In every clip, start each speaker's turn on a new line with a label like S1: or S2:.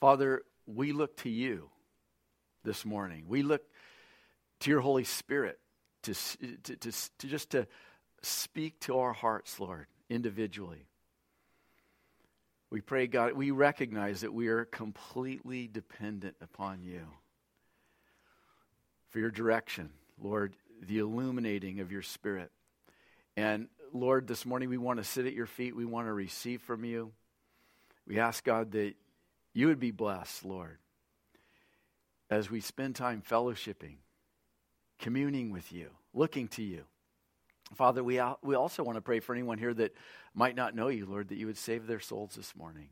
S1: Father, we look to you this morning. We look to your Holy Spirit to, to, to, to just to speak to our hearts, Lord, individually. We pray, God, we recognize that we are completely dependent upon you for your direction, Lord, the illuminating of your Spirit. And Lord, this morning we want to sit at your feet. We want to receive from you. We ask, God, that you would be blessed, Lord, as we spend time fellowshipping, communing with you, looking to you. Father, we, we also want to pray for anyone here that might not know you, Lord, that you would save their souls this morning.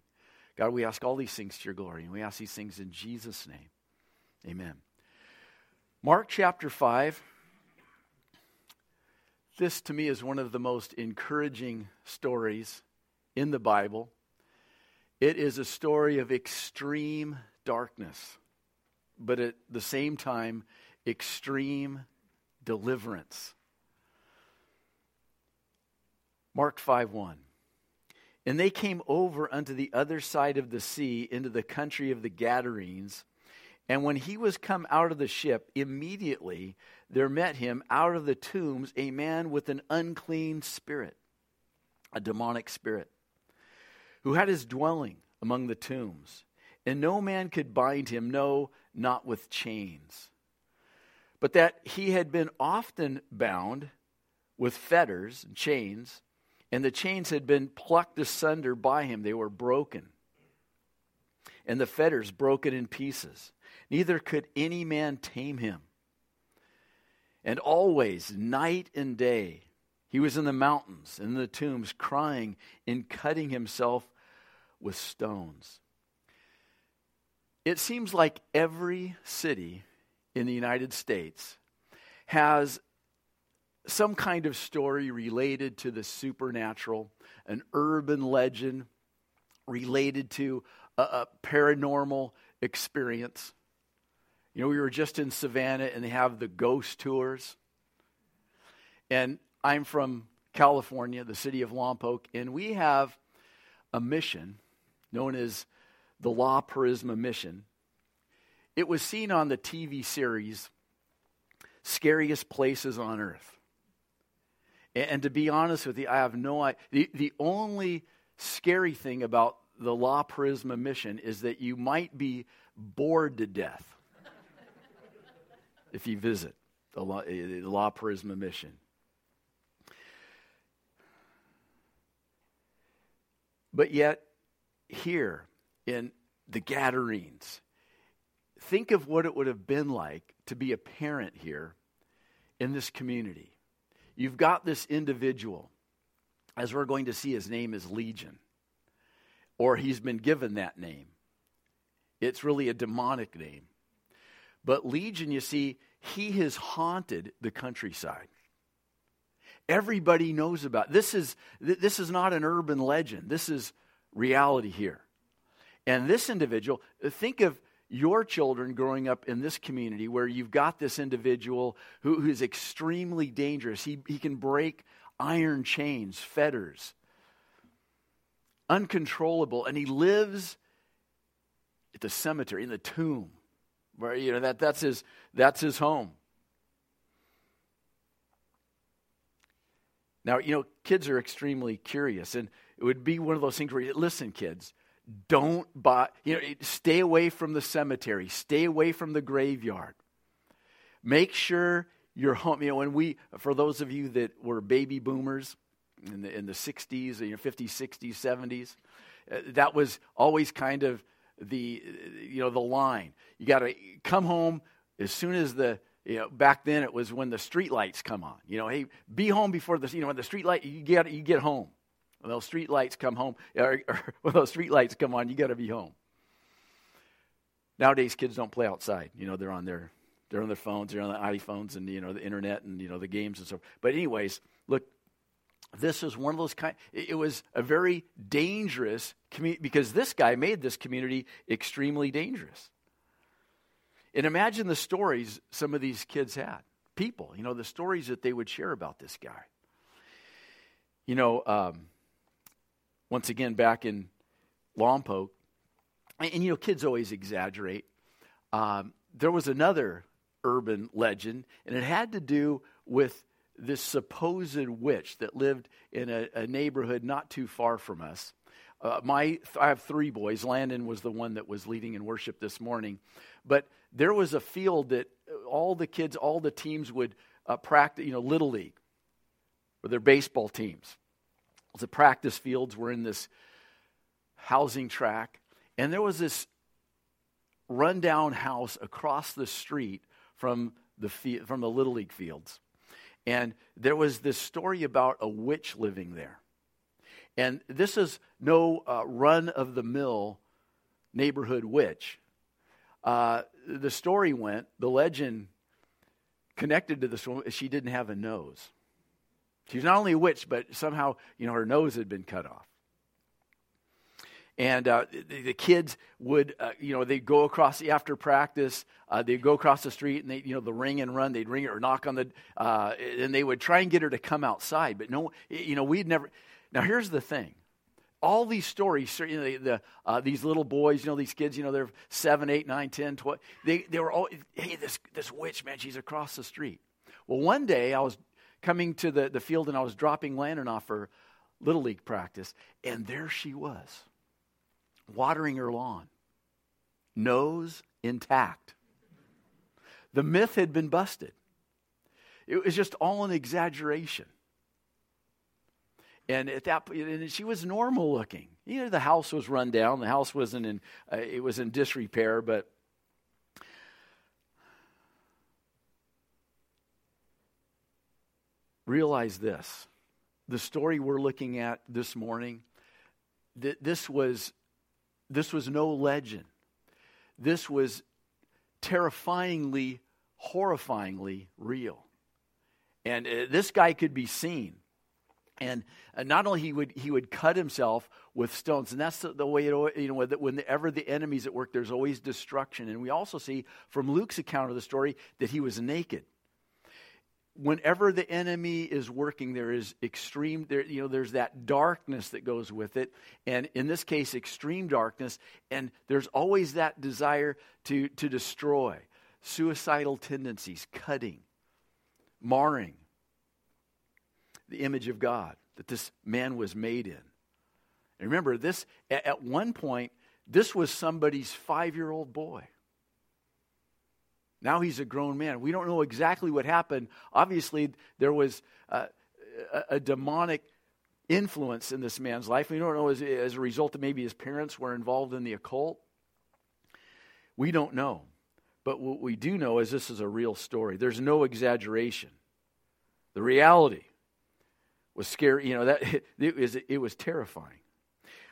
S1: God, we ask all these things to your glory, and we ask these things in Jesus' name. Amen. Mark chapter 5. This to me is one of the most encouraging stories in the Bible. It is a story of extreme darkness, but at the same time, extreme deliverance. Mark 5 1. And they came over unto the other side of the sea into the country of the Gadarenes. And when he was come out of the ship, immediately there met him out of the tombs a man with an unclean spirit, a demonic spirit, who had his dwelling among the tombs. And no man could bind him, no, not with chains. But that he had been often bound with fetters and chains and the chains had been plucked asunder by him. They were broken, and the fetters broken in pieces. Neither could any man tame him. And always, night and day, he was in the mountains, and in the tombs, crying and cutting himself with stones. It seems like every city in the United States has some kind of story related to the supernatural, an urban legend related to a, a, paranormal experience. You know, we were just in Savannah and they have the ghost tours. And I'm from California, the city of Lompoc, and we have a mission known as the La Purisima Mission. It was seen on the TV series Scariest Places on Earth. And, to be honest with you, I have no idea. The, the only scary thing about the La Purisima mission is that you might be bored to death if you visit the La, eh, the La Purisima mission. But yet, here in the Gadarenes, think of what it would have been like to be a parent here in this community You've got this individual, as we're going to see, his name is Legion, or he's been given that name. It's really a demonic name. But Legion, you see, he has haunted the countryside. Everybody knows about this is this is not an urban legend. This is reality here. And this individual, think of your children growing up in this community where you've got this individual who, who's extremely dangerous. He, he can break iron chains, fetters, uncontrollable, and he lives at the cemetery, in the tomb. Where, you know, that, that's, his, that's his home. Now, you know, kids are extremely curious, and it would be one of those things where, listen, kids, don't buy, you know, stay away from the cemetery, stay away from the graveyard. Make sure you're home. You know, when we, for those of you that were baby boomers in the, in the 60s, you know, 50s, 60s, 70s, uh, that was always kind of the, you know, the line. You got to come home as soon as the, you know, back then it was when the street lights come on. You know, hey, be home before the, you know, when the street light, you get, you get home. When those street lights come home, or, or when those street lights come on, you got to be home. Nowadays, kids don't play outside. You know, they're on their they're on their phones, they're on the iPhones, and you know the internet, and you know the games and so. But anyways, look, this is one of those kind. It was a very dangerous community because this guy made this community extremely dangerous. And imagine the stories some of these kids had. People, you know, the stories that they would share about this guy. You know, um, once again back in Lompoc, and, and you know, kids always exaggerate. Um, there was another urban legend, and it had to do with this supposed witch that lived in a, a neighborhood not too far from us. Uh, my, I have three boys. Landon was the one that was leading in worship this morning. But there was a field that all the kids, all the teams would uh, practice, you know, Little League, or their baseball teams. The practice fields were in this housing track. And there was this rundown house across the street from the, from the Little League fields. And there was this story about a witch living there. And this is no uh, run of the mill neighborhood witch. Uh, the story went, the legend connected to this woman, she didn't have a nose. She was not only a witch, but somehow, you know, her nose had been cut off. And uh, the, the, kids would, uh, you know, they'd go across the, after practice, uh, they'd go across the street and they, you know, the ring and run, they'd ring it or knock on the, uh, and they would try and get her to come outside. But no, you know, we'd never. Now, here's the thing. All these stories, you know, the, the uh, these little boys, you know, these kids, you know, they're 7, 8, 9, 10, 12. They, they were all, hey, this, this witch, man, she's across the street. Well, one day I was coming to the, the field and I was dropping Landon off for Little League practice, and there she was watering her lawn, nose intact. The myth had been busted. It was just all an exaggeration. And at that point, and she was normal looking. You know, the house was run down. The house wasn't in, uh, it was in disrepair, but realize this the story we're looking at this morning, th- this was this was no legend. This was terrifyingly, horrifyingly real. And uh, this guy could be seen. And uh, not only he would he would cut himself with stones, and that's the, the way it you know whenever the enemy's at work, there's always destruction. And we also see from Luke's account of the story that he was naked whenever the enemy is working there is extreme there you know there's that darkness that goes with it and in this case extreme darkness and there's always that desire to to destroy. Suicidal tendencies cutting marring the image of god that this man was made in. And remember this at one point this was somebody's 5-year-old boy now he's a grown man. We don't know exactly what happened. Obviously, there was a, a, demonic influence in this man's life. We don't know as, as a result of maybe his parents were involved in the occult. We don't know. But what we do know is this is a real story. There's no exaggeration. The reality was scary. You know, that it was, it was terrifying.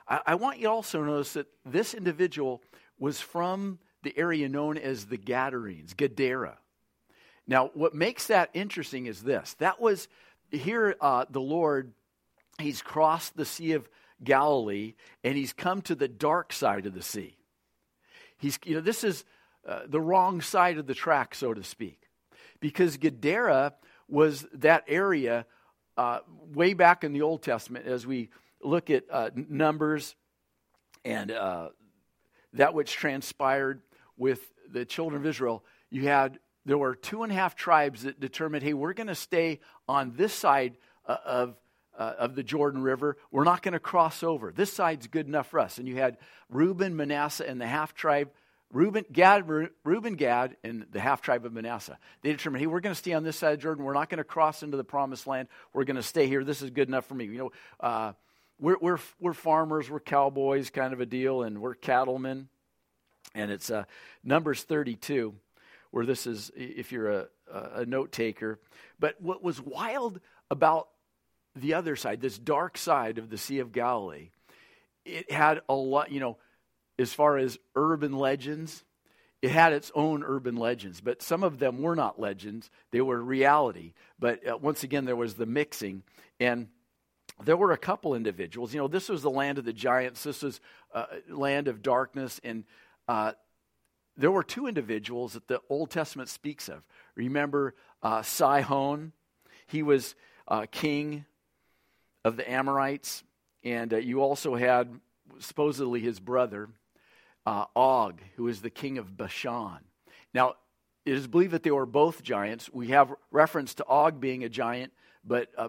S1: I, I want you also to notice that this individual was from the area known as the Gadarenes, Gadara. Now, what makes that interesting is this that was here, uh, the Lord, he's crossed the Sea of Galilee and he's come to the dark side of the sea. He's, you know, this is uh, the wrong side of the track, so to speak, because Gadara was that area uh, way back in the Old Testament as we look at uh, Numbers and uh, that which transpired with the children of Israel, you had there were two and a half tribes that determined, hey, we're going to stay on this side uh, of uh, of the Jordan River. We're not going to cross over. This side's good enough for us. And you had Reuben, Manasseh, and the half tribe. Reuben, Gad, Reuben, Gad, and the half tribe of Manasseh. They determined, hey, we're going to stay on this side of Jordan. We're not going to cross into the promised land. We're going to stay here. This is good enough for me. You know, uh, we're, we're, we're farmers, we're cowboys, kind of a deal, and we're cattlemen. And it's uh, Numbers 32, where this is, if you're a, a note taker. But what was wild about the other side, this dark side of the Sea of Galilee, it had a lot, you know, as far as urban legends, it had its own urban legends, but some of them were not legends, they were reality. But uh, once again, there was the mixing. And there were a couple individuals. You know, this was the land of the giants, this was uh, land of darkness, and uh, there were two individuals that the Old Testament speaks of. Remember uh, Sihon? He was uh, king of the Amorites, and uh, you also had supposedly his brother, uh, Og, was the king of Bashan. Now, it is believed that they were both giants. We have reference to Og being a giant, but uh,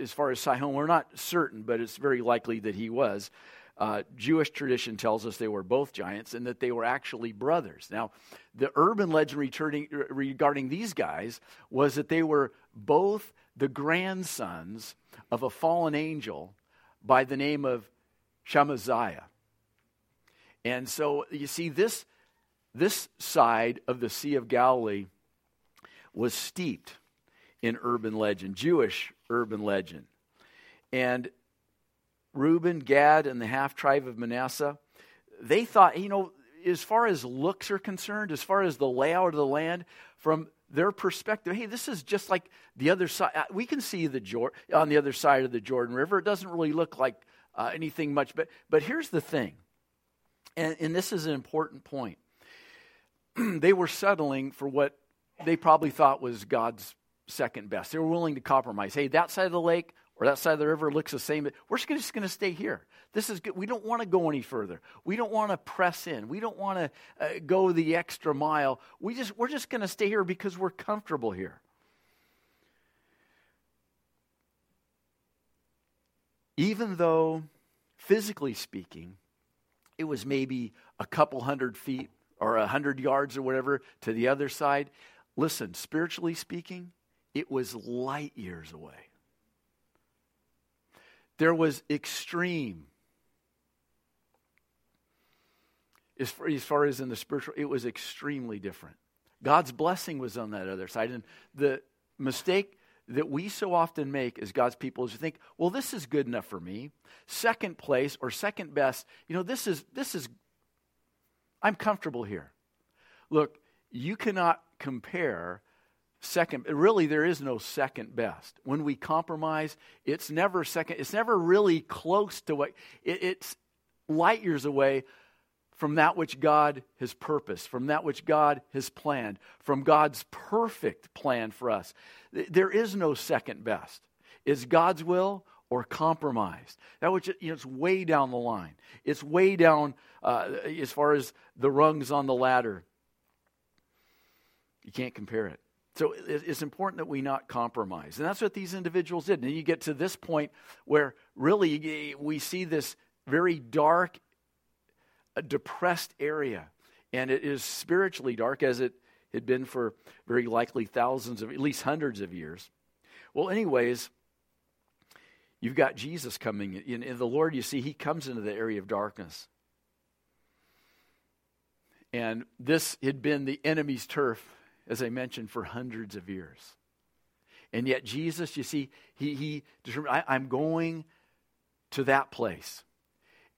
S1: as far as Sihon, we're not certain, but it's very likely that he was. Uh, Jewish tradition tells us they were both giants and that they were actually brothers. Now, the urban legend returning, regarding these guys was that they were both the grandsons of a fallen angel by the name of Shamaziah. And so you see, this, this side of the Sea of Galilee was steeped in urban legend, Jewish urban legend. And Reuben, Gad, and the half tribe of Manasseh, they thought, you know, as far as looks are concerned, as far as the layout of the land, from their perspective, hey, this is just like the other side. Uh, we can see the on the other side of the Jordan River. It doesn't really look like uh, anything much. But, but here's the thing, and, and this is an important point. they were settling for what they probably thought was God's second best. They were willing to compromise. Hey, that side of the lake, or that side of the river looks the same. We're just going to stay here. This is good. We don't want to go any further. We don't want to press in. We don't want to uh, go the extra mile. We just we're just going to stay here because we're comfortable here. Even though physically speaking, it was maybe a couple hundred feet or a hundred yards or whatever to the other side. Listen, spiritually speaking, it was light years away. There was extreme. As far, as far as in the spiritual, it was extremely different. God's blessing was on that other side. And the mistake that we so often make as God's people is to think, well, this is good enough for me. Second place or second best, you know, this is this is I'm comfortable here. Look, you cannot compare second really there is no second best. When we compromise it's never second it's never really close to what it, it's light years away from that which god has purposed from that which god has planned from god's perfect plan for us. There is no second best. It's god's will or compromised that which you know, it's way down the line. It's way down uh, as far as the rungs on the ladder. You can't compare it so it's important that we not compromise. And that's what these individuals did. And you get to this point where really we see this very dark, uh, depressed area. And it is spiritually dark as it had been for very likely thousands of, at least hundreds of years. Well, anyways, you've got Jesus coming. In, in the Lord, you see, he comes into the area of darkness. And this had been the enemy's turf as I mentioned, for hundreds of years. And yet, Jesus, you see, he, he determined, I, am going to that place.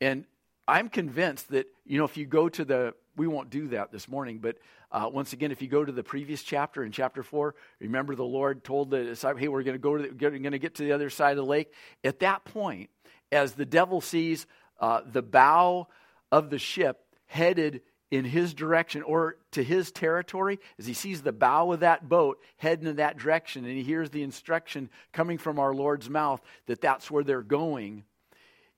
S1: And I'm convinced that, you know, if you go to the, we won't do that this morning, but uh, once again, if you go to the previous chapter in chapter four, remember the Lord told the disciples, hey, we're going to go to, the, going to get to the other side of the lake. At that point, as the devil sees uh, the bow of the ship headed in his direction or to his territory as he sees the bow of that boat heading in that direction and he hears the instruction coming from our Lord's mouth that that's where they're going,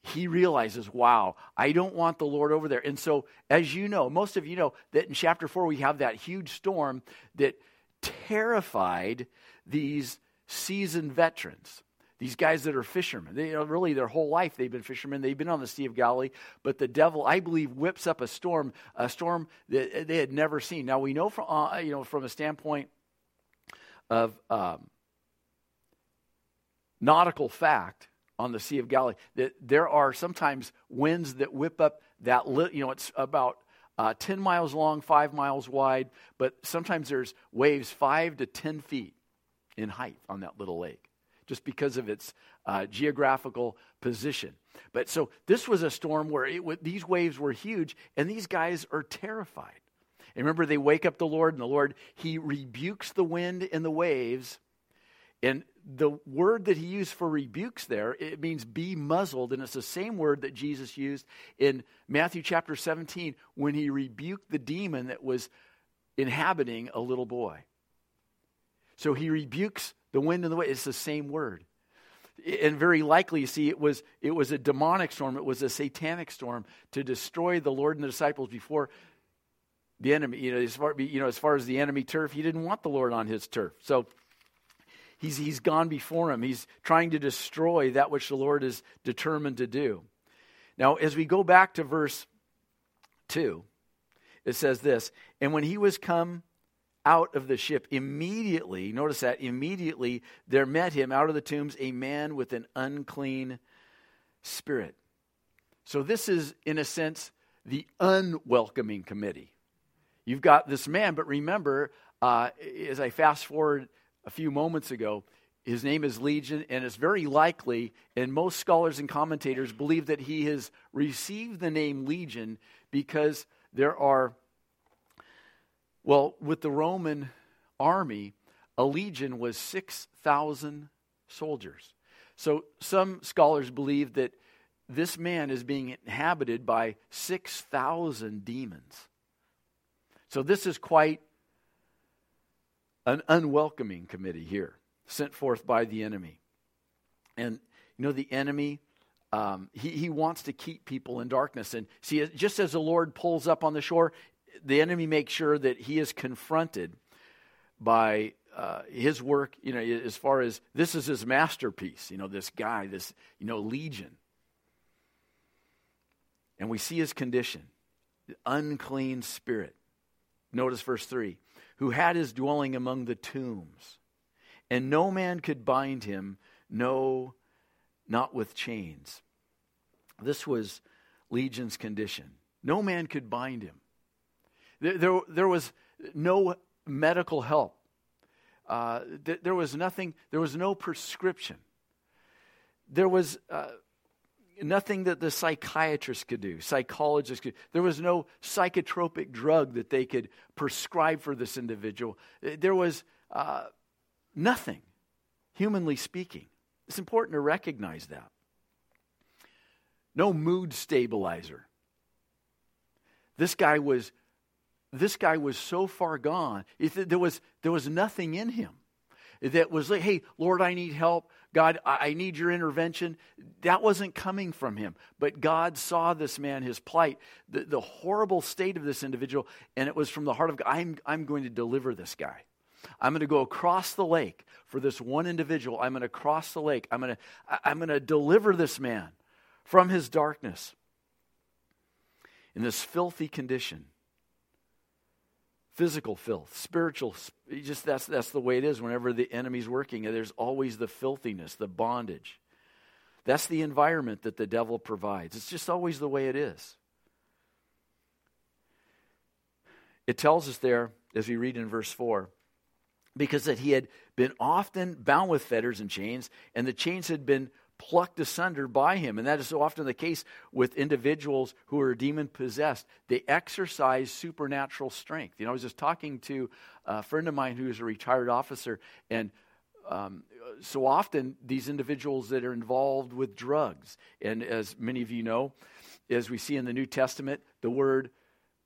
S1: he realizes, wow, I don't want the Lord over there. And so, as you know, most of you know that in chapter 4 we have that huge storm that terrified these seasoned veterans. These guys that are fishermen, they, you know, really their whole life they've been fishermen. They've been on the Sea of Galilee, but the devil, I believe, whips up a storm, a storm that they had never seen. Now we know from uh, you know from a standpoint of um, nautical fact on the Sea of Galilee that there are sometimes winds that whip up that li- you know it's about uh, 10 miles long, five miles wide, but sometimes there's waves five to 10 feet in height on that little lake just because of its uh, geographical position. But so this was a storm where it, these waves were huge, and these guys are terrified. And remember, they wake up the Lord, and the Lord, He rebukes the wind and the waves. And the word that he used for rebukes there, it means be muzzled. And it's the same word that Jesus used in Matthew chapter 17 when he rebuked the demon that was inhabiting a little boy. So he rebukes the wind and the wave, it's the same word. and very likely, you see, it was, it was a demonic storm, it was a satanic storm to destroy the Lord and the disciples before the enemy. You know, as far, you know, as, far as the enemy turf, he didn't want the Lord on his turf. So he's, he's gone before him. He's trying to destroy that which the Lord is determined to do. Now, as we go back to verse 2, it says this And when he was come out of the ship. Immediately, notice that, immediately there met him out of the tombs a man with an unclean spirit. So, this is, in a sense, the unwelcoming committee. You've got this man, but remember, uh, as I fast forward a few moments ago, his name is Legion, and it's very likely, and most scholars and commentators believe that he has received the name Legion because there are well, with the Roman army, a legion was 6,000 soldiers. So some scholars believe that this man is being inhabited by 6,000 demons. So this is quite an unwelcoming committee here, sent forth by the enemy. And, you know, the enemy, um, he, he wants to keep people in darkness. And see, just as the Lord pulls up on the shore, the enemy makes sure that he is confronted by uh, his work, you know, as far as this is his masterpiece, you know, this guy, this, you know, legion. And we see his condition the unclean spirit. Notice verse 3 who had his dwelling among the tombs, and no man could bind him, no, not with chains. This was Legion's condition. No man could bind him. There, there, was no medical help. Uh, th- there was nothing, there was no prescription. There was uh, nothing that the psychiatrist could do, psychologists could. There was no psychotropic drug that they could prescribe for this individual. There was uh, nothing, humanly speaking. It's important to recognize that. No mood stabilizer. This guy was this guy was so far gone. There was, there was nothing in him that was like, hey, Lord, I need help. God, I need your intervention. That wasn't coming from him. But God saw this man, his plight, the, the horrible state of this individual, and it was from the heart of God. I'm, I'm going to deliver this guy. I'm going to go across the lake for this one individual. I'm going to cross the lake. I'm going to, I'm going to deliver this man from his darkness in this filthy condition physical filth, spiritual. Just that's that's the way it is. Whenever the enemy's working, there's always the filthiness, the bondage. That's the environment that the devil provides. It's just always the way it is. It tells us there, as we read in verse 4, because that he had been often bound with fetters and chains, and the chains had been plucked asunder by him. And that is so often the case with individuals who are demon possessed. They exercise supernatural strength. You know, I was just talking to a friend of mine who is a retired officer, and um, so often these individuals that are involved with drugs, and as many of you know, as we see in the New Testament, the word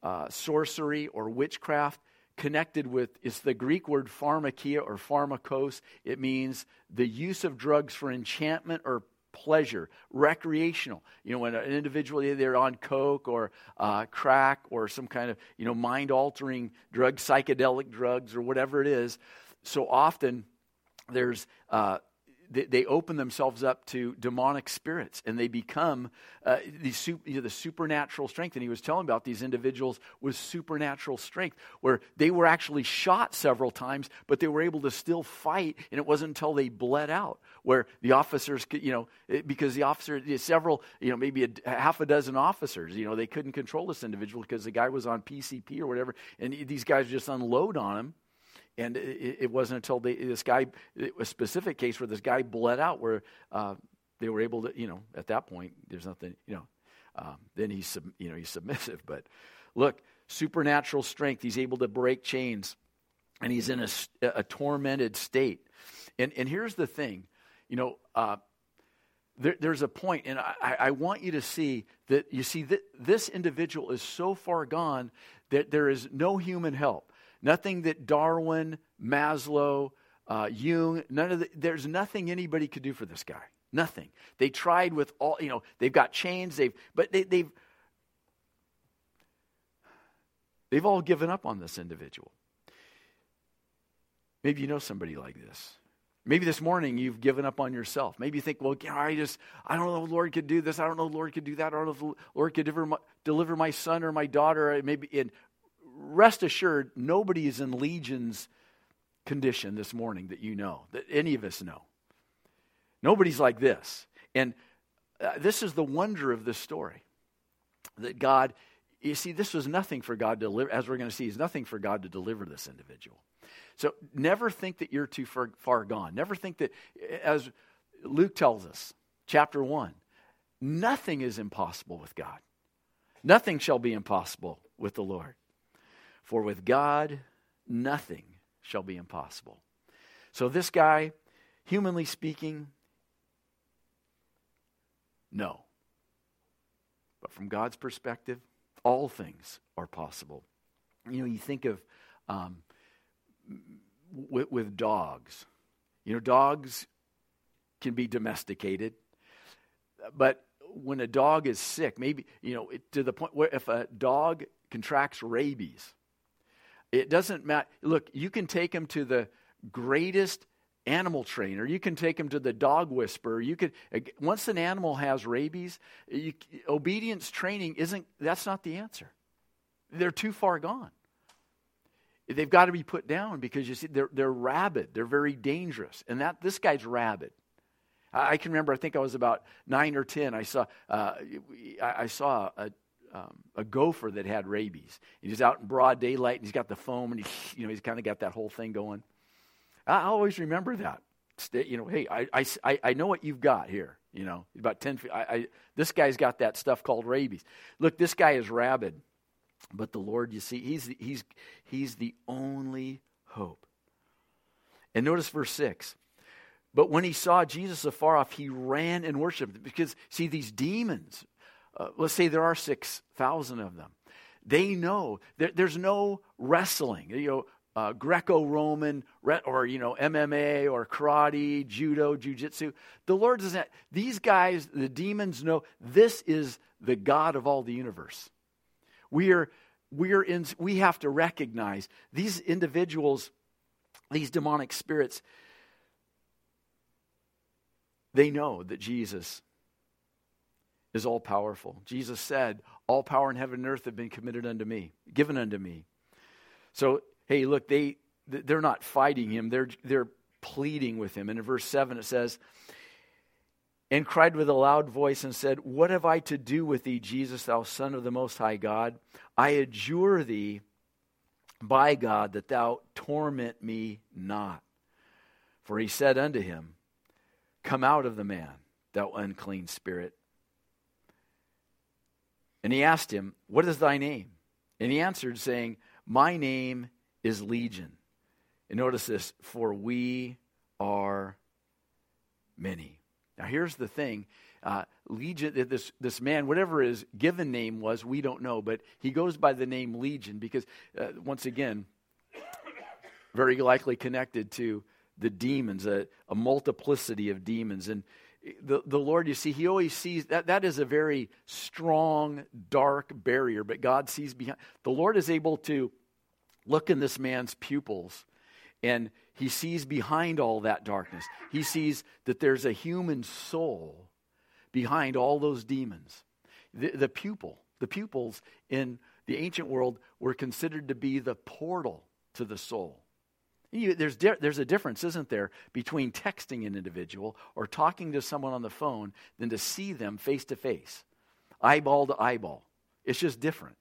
S1: uh, sorcery or witchcraft connected with it's the Greek word pharmakeia or pharmakos. It means the use of drugs for enchantment or pleasure, recreational. You know, when an individual they're on coke or uh, crack or some kind of you know mind altering drug, psychedelic drugs or whatever it is. So often there's uh, they, open themselves up to demonic spirits and they become uh, the, you know, the supernatural strength. And he was telling about these individuals with supernatural strength, where they were actually shot several times, but they were able to still fight. And it wasn't until they bled out where the officers could, you know, because the officer, several, you know, maybe a, half a dozen officers, you know, they couldn't control this individual because the guy was on PCP or whatever. And these guys just unload on him and it, it wasn't until they, this guy, a specific case where this guy bled out, where uh, they were able to, you know, at that point, there's nothing, you know, um, then he's, you know, he's submissive. But look, supernatural strength. He's able to break chains, and he's in a, a tormented state. And and here's the thing, you know. Uh, there, there's a point, and I, I, want you to see that you see that this individual is so far gone that there is no human help. Nothing that Darwin, Maslow, uh, Jung, none of the, there's nothing anybody could do for this guy. Nothing. They tried with all, you know, they've got chains, they've, but they, they've, they've all given up on this individual. Maybe you know somebody like this. Maybe this morning you've given up on yourself. Maybe you think, well, I just, I don't know if the Lord could do this. I don't know if the Lord could do that. I don't know if the Lord could deliver my, deliver my son or my daughter. Maybe, and rest assured, nobody is in Legion's condition this morning that you know, that any of us know. Nobody's like this. And uh, this is the wonder of this story that God, you see, this was nothing for God to deliver, as we're going to see, is nothing for God to deliver this individual. So never think that you're too far, far gone. Never think that, as Luke tells us, chapter 1, nothing is impossible with God. Nothing shall be impossible with the Lord. For with God, nothing shall be impossible. So this guy, humanly speaking, no. But from God's perspective, all things are possible. You know, you think of um, with, with dogs. You know, dogs can be domesticated, but when a dog is sick, maybe, you know, to the point where if a dog contracts rabies, it doesn't matter. Look, you can take him to the greatest animal trainer. You can take him to the dog whisperer. You could once an animal has rabies, you, obedience training isn't. That's not the answer. They're too far gone. They've got to be put down because you see they're they're rabid. They're very dangerous, and that this guy's rabid. I, can remember. I think I was about nine or ten. I saw uh, I saw a, um, a gopher that had rabies. He's out in broad daylight and he's got the foam and he, you know, he's kind of got that whole thing going. I always remember that. You know, hey, I, I, I know what you've got here. You know, about 10 feet. I, I, this guy's got that stuff called rabies. Look, this guy is rabid. But the Lord, you see, he's, he's, he's the only hope. And notice verse 6. But when he saw Jesus afar off, he ran and worshiped. Because, see, these demons, uh, let's say there are 6,000 of them, they know there, there's no wrestling. You know, uh, Greco-Roman or you know MMA or karate, judo, jujitsu. The Lord doesn't. These guys, the demons, know this is the God of all the universe. We are we are in. We have to recognize these individuals, these demonic spirits. They know that Jesus is all powerful. Jesus said, "All power in heaven and earth have been committed unto me, given unto me." So hey, look, they, they're not fighting him, they're, they're pleading with him. And in verse 7 it says, and cried with a loud voice and said, What have I to do with thee, Jesus, thou Son of the Most High God? I adjure thee by God that thou torment me not. For he said unto him, Come out of the man, thou unclean spirit. And he asked him, What is thy name? And he answered, saying, My name is legion. And notice this for we are many. Now, here's the thing uh, Legion, this, this man, whatever his given name was, we don't know, but he goes by the name Legion because, uh, once again, very likely connected to the demons, a, a multiplicity of demons. And the, the Lord, you see, He always sees that that is a very strong, dark barrier, but God sees behind. The Lord is able to look in this man's pupils and he sees behind all that darkness. He sees that there's a human soul behind all those demons. The, the pupil, the pupils in the ancient world were considered to be the portal to the soul. You, there's, di- there's a difference, isn't there, between texting an individual or talking to someone on the phone than to see them face to face, eyeball to eyeball. It's just different.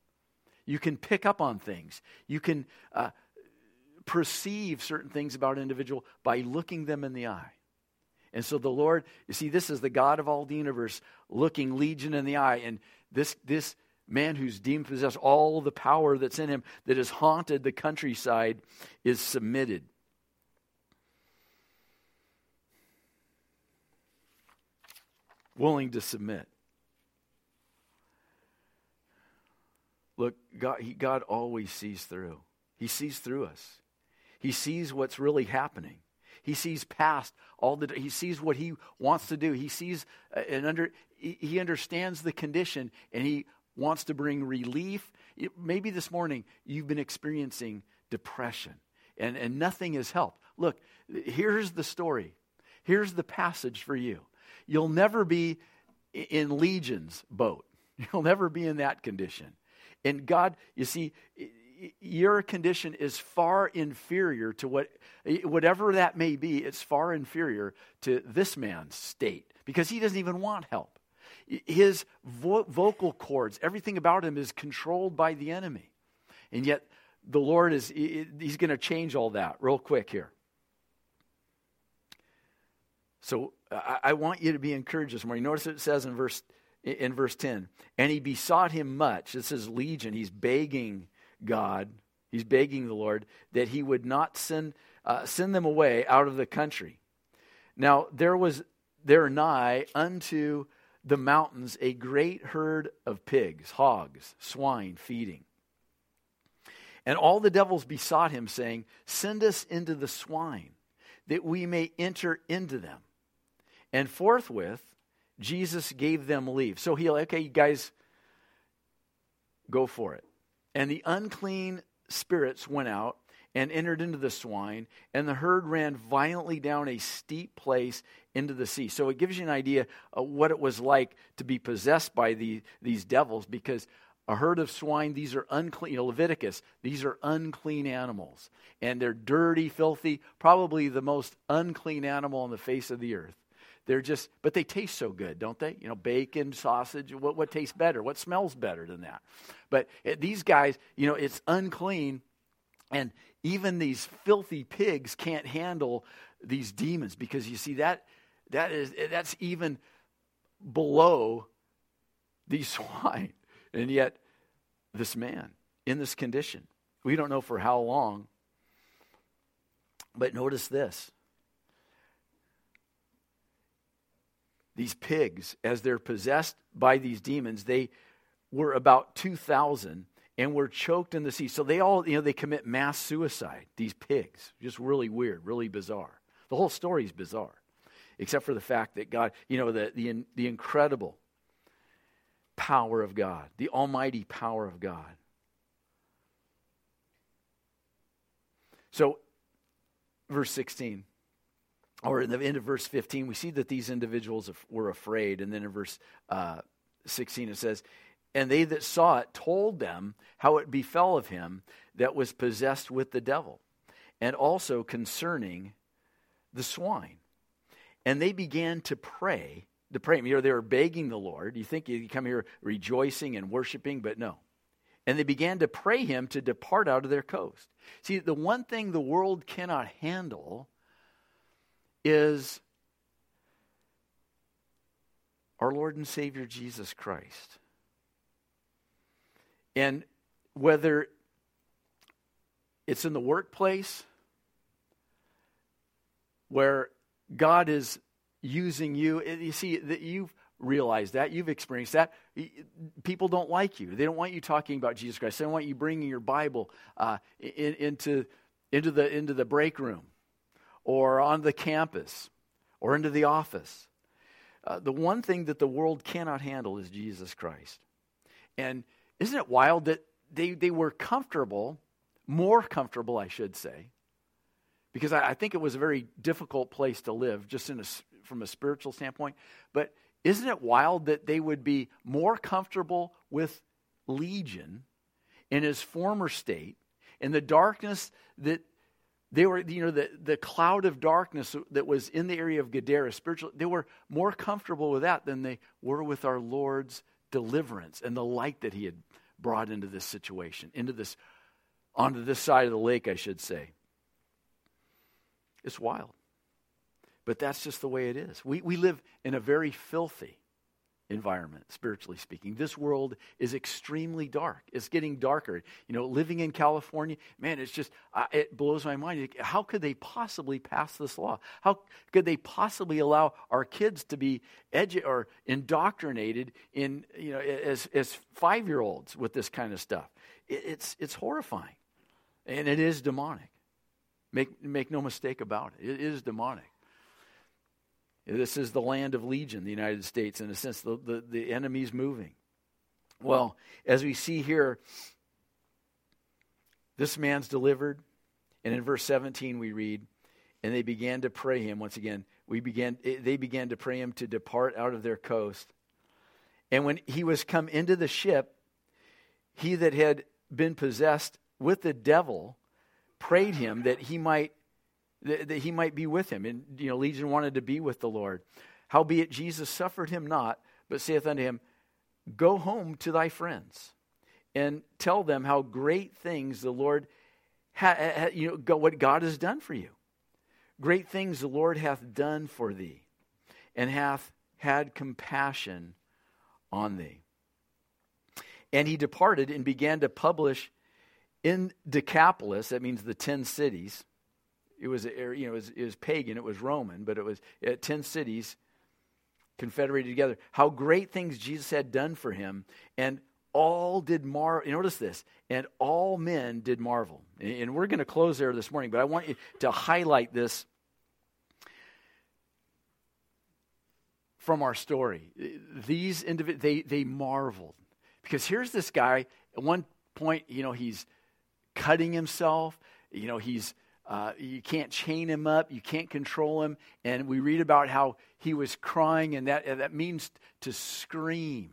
S1: You can pick up on things. You can uh, perceive certain things about an individual by looking them in the eye. And so the Lord, you see, this is the God of all the universe looking Legion in the eye. And this, this man who's deemed possessed, all the power that's in him that has haunted the countryside is submitted. Willing to submit. Look, God, he, God always sees through. He sees through us. He sees what's really happening. He sees past all the. He sees what he wants to do. He sees uh, and under. He understands the condition, and he wants to bring relief. Maybe this morning you've been experiencing depression, and and nothing has helped. Look, here's the story. Here's the passage for you. You'll never be in Legion's boat. You'll never be in that condition. And God, you see, your condition is far inferior to what, whatever that may be, it's far inferior to this man's state because he doesn't even want help. His vo- vocal cords, everything about him is controlled by the enemy. And yet, the Lord is, he's going to change all that real quick here. So I, want you to be encouraged this morning. Notice what it says in verse in verse 10 and he besought him much this is legion he's begging God, he's begging the Lord that he would not send, uh, send them away out of the country. Now, there was there nigh unto the mountains a great herd of pigs, hogs, swine feeding. And all the devils besought him, saying, Send us into the swine, that we may enter into them. And forthwith, Jesus gave them leave. So he, okay, you guys, go for it. And the unclean spirits went out and entered into the swine, and the herd ran violently down a steep place into the sea. So it gives you an idea of what it was like to be possessed by the, these devils, because a herd of swine, these are unclean. You know, Leviticus, these are unclean animals. And they're dirty, filthy, probably the most unclean animal on the face of the earth. They're just, but they taste so good, don't they? You know, bacon, sausage, what, what tastes better? What smells better than that? But it, these guys, you know, it's unclean. And even these filthy pigs can't handle these demons because you see that that is eh, that's even below these swine. And yet this man in this condition, we don't know for how long. But notice this. these pigs, as they're possessed by these demons, they were about 2,000 and were choked in the sea. So they all, you know, they commit mass suicide, these pigs. Just really weird, really bizarre. The whole story is bizarre, except for the fact that God, you know, the, the, the incredible power of God, the almighty power of God. So, verse 16 or in the end of verse 15, we see that these individuals were afraid. And then in verse uh, 16, it says, And they that saw it told them how it befell of him that was possessed with the devil, and also concerning the swine. And they began to pray, to pray. You know, they were begging the Lord. You think you come here rejoicing and worshiping, but no. And they began to pray him to depart out of their coast. See, the one thing the world cannot handle is our Lord and Savior Jesus Christ. And whether it's in the workplace where God is using you, you see that you've realized that, you've experienced that. People don't like you. They don't want you talking about Jesus Christ. They don't want you bringing your Bible uh, in, into, into, the, into the break room or on the campus or into the office. Uh, the one thing that the world cannot handle is Jesus Christ. And isn't it wild that they, they were comfortable, more comfortable, I should say, because I, I think it was a very difficult place to live, just in a, from a spiritual standpoint. But isn't it wild that they would be more comfortable with Legion in his former state, in the darkness that they were, you know, the, the cloud of darkness that was in the area of Gadara, spiritual, they were more comfortable with that than they were with our Lord's deliverance and the light that he had brought into this situation, into this, onto this side of the lake, I should say. It's wild. But that's just the way it is. We, we live in a very filthy, environment, spiritually speaking. This world is extremely dark. It's getting darker. You know, living in California, man, it's just, uh, it blows my mind. How could they possibly pass this law? How could they possibly allow our kids to be edu- or indoctrinated in, you know, as, as five year olds with this kind of stuff? It, it's, it's horrifying. And it is demonic. Make, make no mistake about it. It is demonic. This is the land of legion, the United States, in a sense, the, the, the enemy's moving. Well, as we see here, this man's delivered. And in verse 17, we read, and they began to pray him once again. We began, eh, they began to pray him to depart out of their coast. And when he was come into the ship, he that had been possessed with the devil prayed him that he might that, he might be with him. And you know, Legion wanted to be with the Lord. Howbeit Jesus suffered him not, but saith unto him, Go home to thy friends, and tell them how great things the Lord ha, ha, you know what God has done for you. Great things the Lord hath done for thee, and hath had compassion on thee. And he departed and began to publish in Decapolis, that means the 10 cities. It was, you know, it was, it was pagan, it was Roman, but it was uh, 10 cities confederated together. How great things Jesus had done for him, and all did marvel. Notice this, and all men did marvel. And we're going to close there this morning, but I want you to highlight this from our story. These individuals, they, they marveled. Because here's this guy, at one point, you know, he's cutting himself. You know, he's, uh, you can't chain him up, you can't control him. And we read about how he was crying, and that, that means to scream.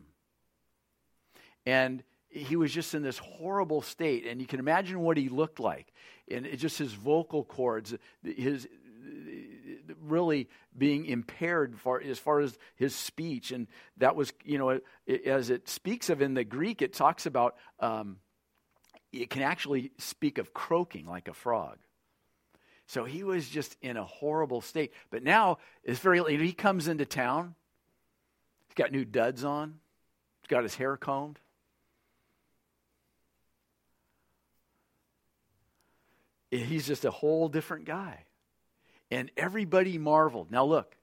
S1: And he was just in this horrible state. And you can imagine what he looked like. And just his vocal cords, his really being impaired far, as far as his speech. And that was, you know, as it speaks of in the Greek, it talks about, um, it can actually speak of croaking like a frog. So he was just in a horrible state. But now it's very he comes into town. He's got new duds on. He's got his hair combed. He's just a whole different guy. And everybody marveled. Now look,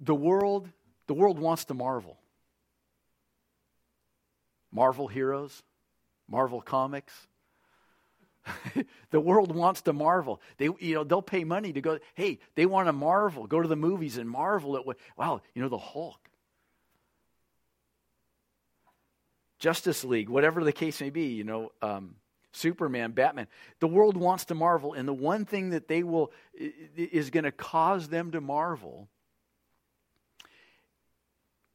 S1: the world, the world wants to marvel. Marvel heroes, Marvel comics. the world wants to marvel. They, you know, they'll pay money to go. Hey, they want to marvel. Go to the movies and marvel at what. Wow, you know, the Hulk, Justice League, whatever the case may be. You know, um, Superman, Batman. The world wants to marvel, and the one thing that they will is going to cause them to marvel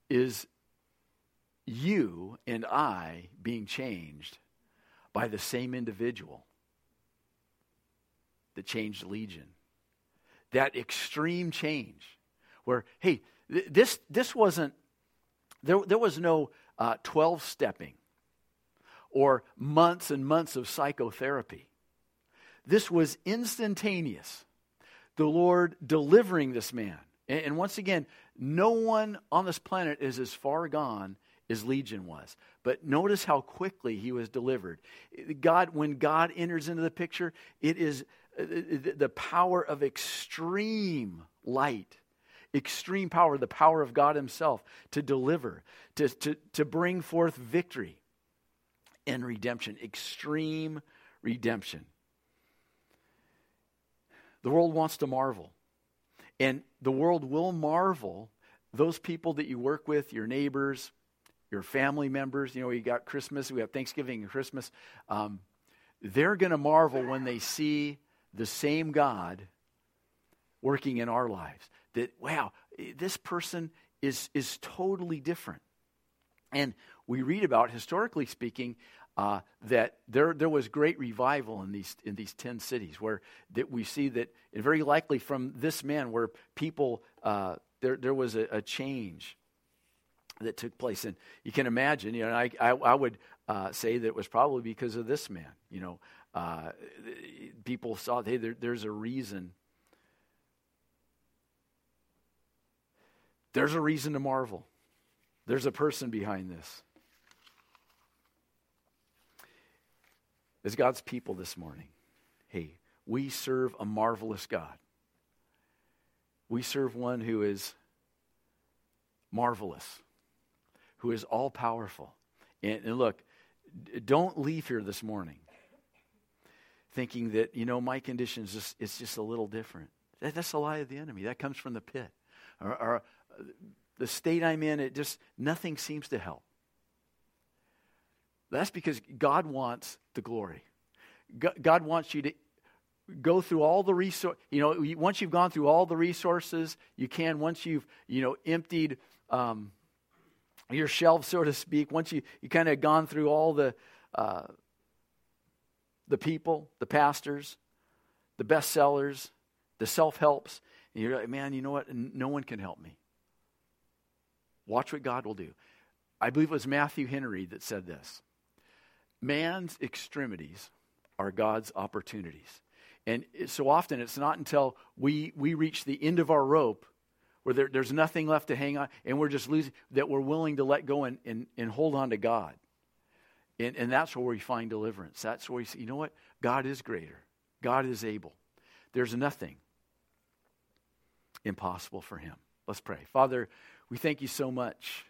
S1: is you and I being changed by the same individual that changed Legion. That extreme change, where, hey, th- this, this wasn't, there, there was no 12 uh, stepping or months and months of psychotherapy. This was instantaneous. The Lord delivering this man. And, and once again, no one on this planet is as far gone as Legion was. But notice how quickly he was delivered. God, when God enters into the picture, it is uh, the power of extreme light, extreme power, the power of God Himself to deliver, to, to, to bring forth victory and redemption, extreme redemption. The world wants to marvel. And the world will marvel those people that you work with, your neighbors, your family members. You know, we got Christmas, we have Thanksgiving and Christmas. Um, they're going to marvel when they see the same God working in our lives. That, wow, this person is, is totally different. And we read about, historically speaking, uh, that there, there was great revival in these, in these 10 cities where that we see that, very likely from this man, where people, uh, there, there was a, a, change that took place. And you can imagine, you know, I, I, I would uh, say that it was probably because of this man. You know, uh, people saw, hey, there, there's a reason. There's a reason to marvel. There's a person behind this. As God's people this morning, hey, we serve a marvelous God. We serve one who is marvelous, who is all powerful. And, and, look, don't leave here this morning thinking that, you know, my condition is just, it's just a little different. That, that's a lie of the enemy. That comes from the pit. Or, or uh, the state I'm in, it just, nothing seems to help. That's because God wants the glory. God wants you to go through all the resource. You know, once you've gone through all the resources you can, once you've you know emptied um, your shelves, so to speak, once you you kind of gone through all the uh, the people, the pastors, the bestsellers, the self helps, and you're like, man, you know what? No one can help me. Watch what God will do. I believe it was Matthew Henry that said this. Man's extremities are God's opportunities. And so often it's not until we, we reach the end of our rope where there, there's nothing left to hang on and we're just losing that we're willing to let go and, and, and hold on to God. And, and that's where we find deliverance. That's where we say, you know what? God is greater, God is able. There's nothing impossible for him. Let's pray. Father, we thank you so much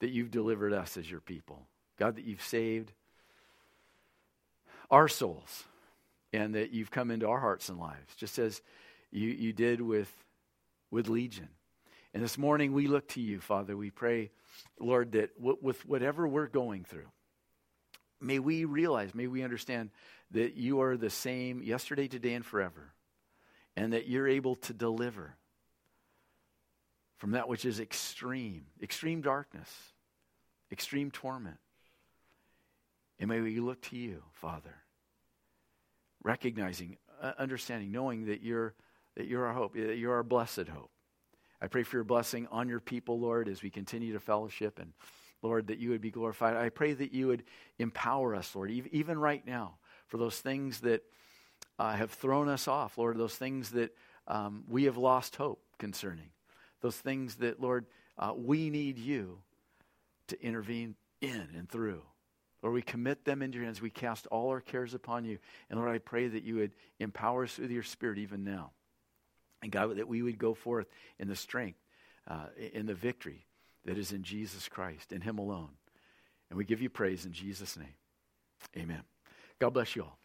S1: that you've delivered us as your people. God, that you've saved our souls and that you've come into our hearts and lives, just as you, you did with, with Legion. And this morning we look to you, Father. We pray, Lord, that w- with whatever we're going through, may we realize, may we understand that you are the same yesterday, today, and forever, and that you're able to deliver from that which is extreme, extreme darkness, extreme torment. And may we look to you, Father, recognizing, uh, understanding, knowing that you're, that you're our hope, that you're our blessed hope. I pray for your blessing on your people, Lord, as we continue to fellowship and, Lord, that you would be glorified. I pray that you would empower us, Lord, even right now, for those things that uh, have thrown us off, Lord, those things that um, we have lost hope concerning, those things that, Lord, uh, we need you to intervene in and through. Lord, we commit them into your hands. We cast all our cares upon you. And Lord, I pray that you would empower us with your spirit even now. And God, that we would go forth in the strength, uh, in the victory that is in Jesus Christ, in Him alone. And we give you praise in Jesus' name. Amen. God bless you all.